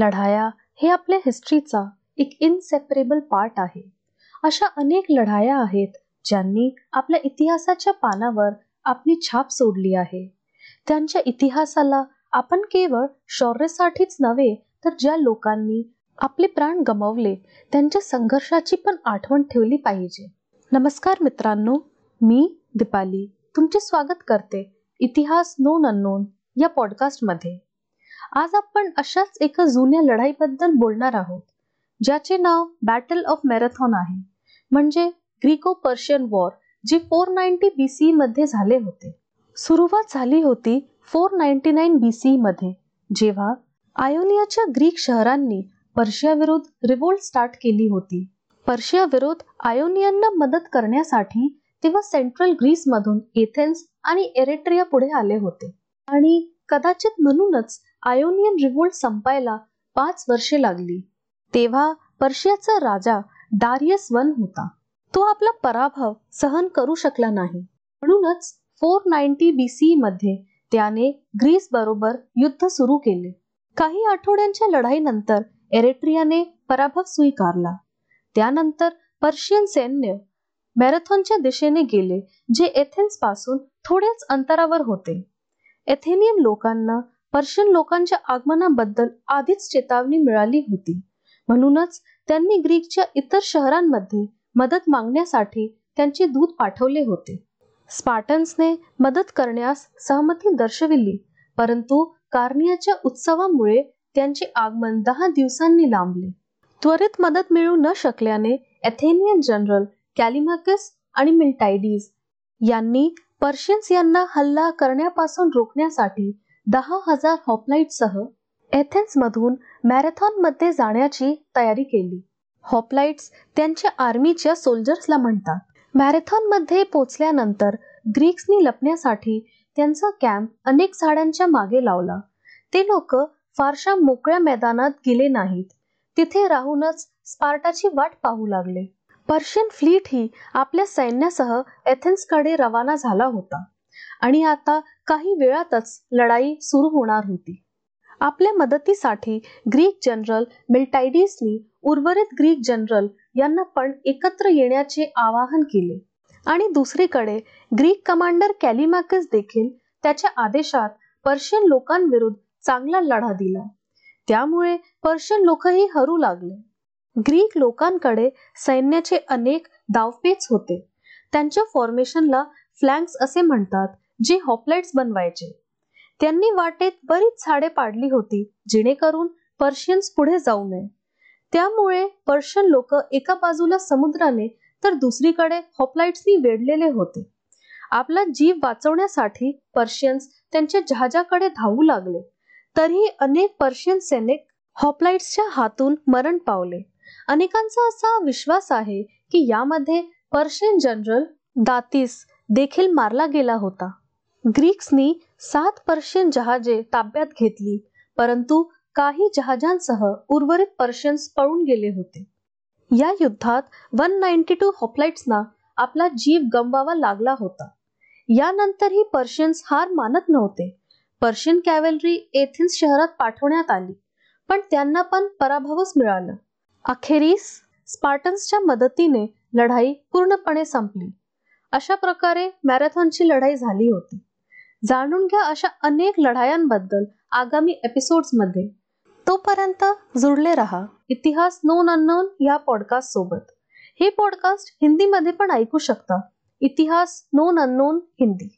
लढाया हे आपल्या हिस्ट्रीचा एक इनसेपरेबल पार्ट आहे. अशा अनेक लढाया आहेत ज्यांनी आपल्या इतिहासाच्या पानावर आपली छाप सोडली आहे. त्यांच्या इतिहासाला आपण केवळ शौर्यासाठीच नव्हे तर ज्या लोकांनी आपले प्राण गमावले त्यांच्या संघर्षाची पण आठवण ठेवली पाहिजे. नमस्कार मित्रांनो मी दीपाली. तुमचे स्वागत करते इतिहास नोन अननोन या पॉडकास्टमध्ये आज आपण अशाच एका जुन्या लढाईबद्दल बोलणार आहोत ज्याचे नाव बॅटल ऑफ मॅरेथॉन आहे. म्हणजे ग्रीको पर्शियन वॉर जी फोर नाईन्टी बी सी मध्ये झाले होते. सुरुवात झाली होती four ninety nine B C मध्ये जेव्हा आयोनियाच्या ग्रीक शहरांनी पर्शिया विरुद्ध रिवोल्ट स्टार्ट केली होती. पर्शिया विरोध आयोनियनना मदत करण्यासाठी तेव्हा सेंट्रल ग्रीस मधून एथेन्स आणि एरेट्रिया पुढे आले होते. आणि कदाचित म्हणूनच आयोनियन रिवोल्ट संपायला पाच वर्षे लागली. तेव्हा पर्शियाचा राजा डारियस वन होता. तो आपला पराभव सहन करू शकला नाही. म्हणूनच फोर नाईन्टी बी सी मध्ये त्याने ग्रीस बरोबर युद्ध सुरू केले. काही आठवड्यांच्या लढाईनंतर एरेट्रियाने पराभव स्वीकारला. त्यानंतर पर्शियन सैन्य मॅरेथॉनच्या दिशेने गेले जे एथेन्सपासून थोड्याच अंतरावर होते. एथेनियन लोकांना पर्शियन लोकांच्या आगमनाबद्दल आधीच चेतावणी मिळाली होती. म्हणूनच त्यांनी ग्रीकच्या इतर शहरांमध्ये मदत मागण्यासाठी त्यांचे दूत पाठवले होते. स्पार्टन्सने मदत करण्यास सहमती दर्शविली परंतु कार्नियाच्या उत्सवामुळे त्यांचे आगमन दहा दिवसांनी लांबले. त्वरित मदत मिळू न शकल्याने एथेनियन जनरल कॅलिमाकस आणि मिल्टायडीज यांनी पर्शियन्स यांना हल्ला करण्यापासून रोखण्यासाठी दहा हजार हॉपलाईटसह एथेन्स मधून मॅरेथॉनमध्ये जाण्याची तयारी केली. हॉपलाइट्स त्यांच्या आर्मीच्या सोल्जर्सला म्हणतात. मॅरेथॉनमध्ये पोचल्यानंतर ग्रीक्सनी लपण्यासाठी त्यांचा कॅम्प अनेक झाडांच्या मागे लावला. ते लोक फारशा मोकळ्या मैदानात गेले नाहीत. तिथे राहूनच स्पार्टाची वाट पाहू लागले. पर्शियन फ्लीट ही आपल्या सैन्यासह एथेन्सकडे रवाना झाला होता. आणि आता काही वेळातच लढाई सुरू होणार होती. आपल्या मदतीसाठी ग्रीक जनरल मिल्टायडिसनी उर्वरित ग्रीक जनरल यांना पण एकत्र येण्याचे आवाहन केले. आणि दुसरीकडे ग्रीक कमांडर कॅलिमाकस देखील त्याच्या आदेशात पर्शियन लोकांविरुद्ध चांगला लढा दिला. त्यामुळे पर्शियन लोकही हरू लागले. ग्रीक लोकांकडे सैन्याचे अनेक दावपेच होते. त्यांच्या फॉर्मेशनला फ्लँक्स असे म्हणतात जे हॉपलाइट्स बनवायचे. त्यांनी वाटेत बरीच झाडे पाडली होती जेणेकरून पर्शियन्स पुढे जाऊ नये. त्यामुळे पर्शियन लोक एका बाजूला समुद्राने तर दुसरीकडे हॉपलाइट्सनी वेढलेले होते. आपला जीव वाचवण्यासाठी पर्शियन्स त्यांच्या जहाजाकडे धावू लागले. तरीही अनेक पर्शियन सैनिक हॉपलाइट्सच्या हातून मरण पावले. अनेकांचा असा विश्वास आहे की यामध्ये पर्शियन जनरल दातीस देखील मारला गेला होता. ग्रीक्सनी सात पर्शियन जहाजे ताब्यात घेतली परंतु काही जहाजांसह उर्वरित पर्शियन्स पळून गेले होते. या युद्धात वन नाईन्टी टू हॉपलाइट्सना आपला जीव गमवावा लागला होता. यानंतरही पर्शियन्स हार मानत नव्हते. पर्शियन कॅव्हलरी एथेन्स शहरात पाठवण्यात आली पण त्यांना पण पराभवच मिळाला. अखेरीस स्पार्टन्सच्या मदतीने लढाई पूर्णपणे संपली. अशा प्रकारे मॅरेथॉनची लढाई झाली होती. जाणून घ्या अशा अनेक लढायांबद्दल आगामी एपिसोड्समध्ये तोपर्यंत जुळले रहा. इतिहास नोन अननोन या पॉडकास्ट सोबत. हे पॉडकास्ट हिंदीमध्ये पण ऐकू शकता. इतिहास नोन अननोन हिंदी.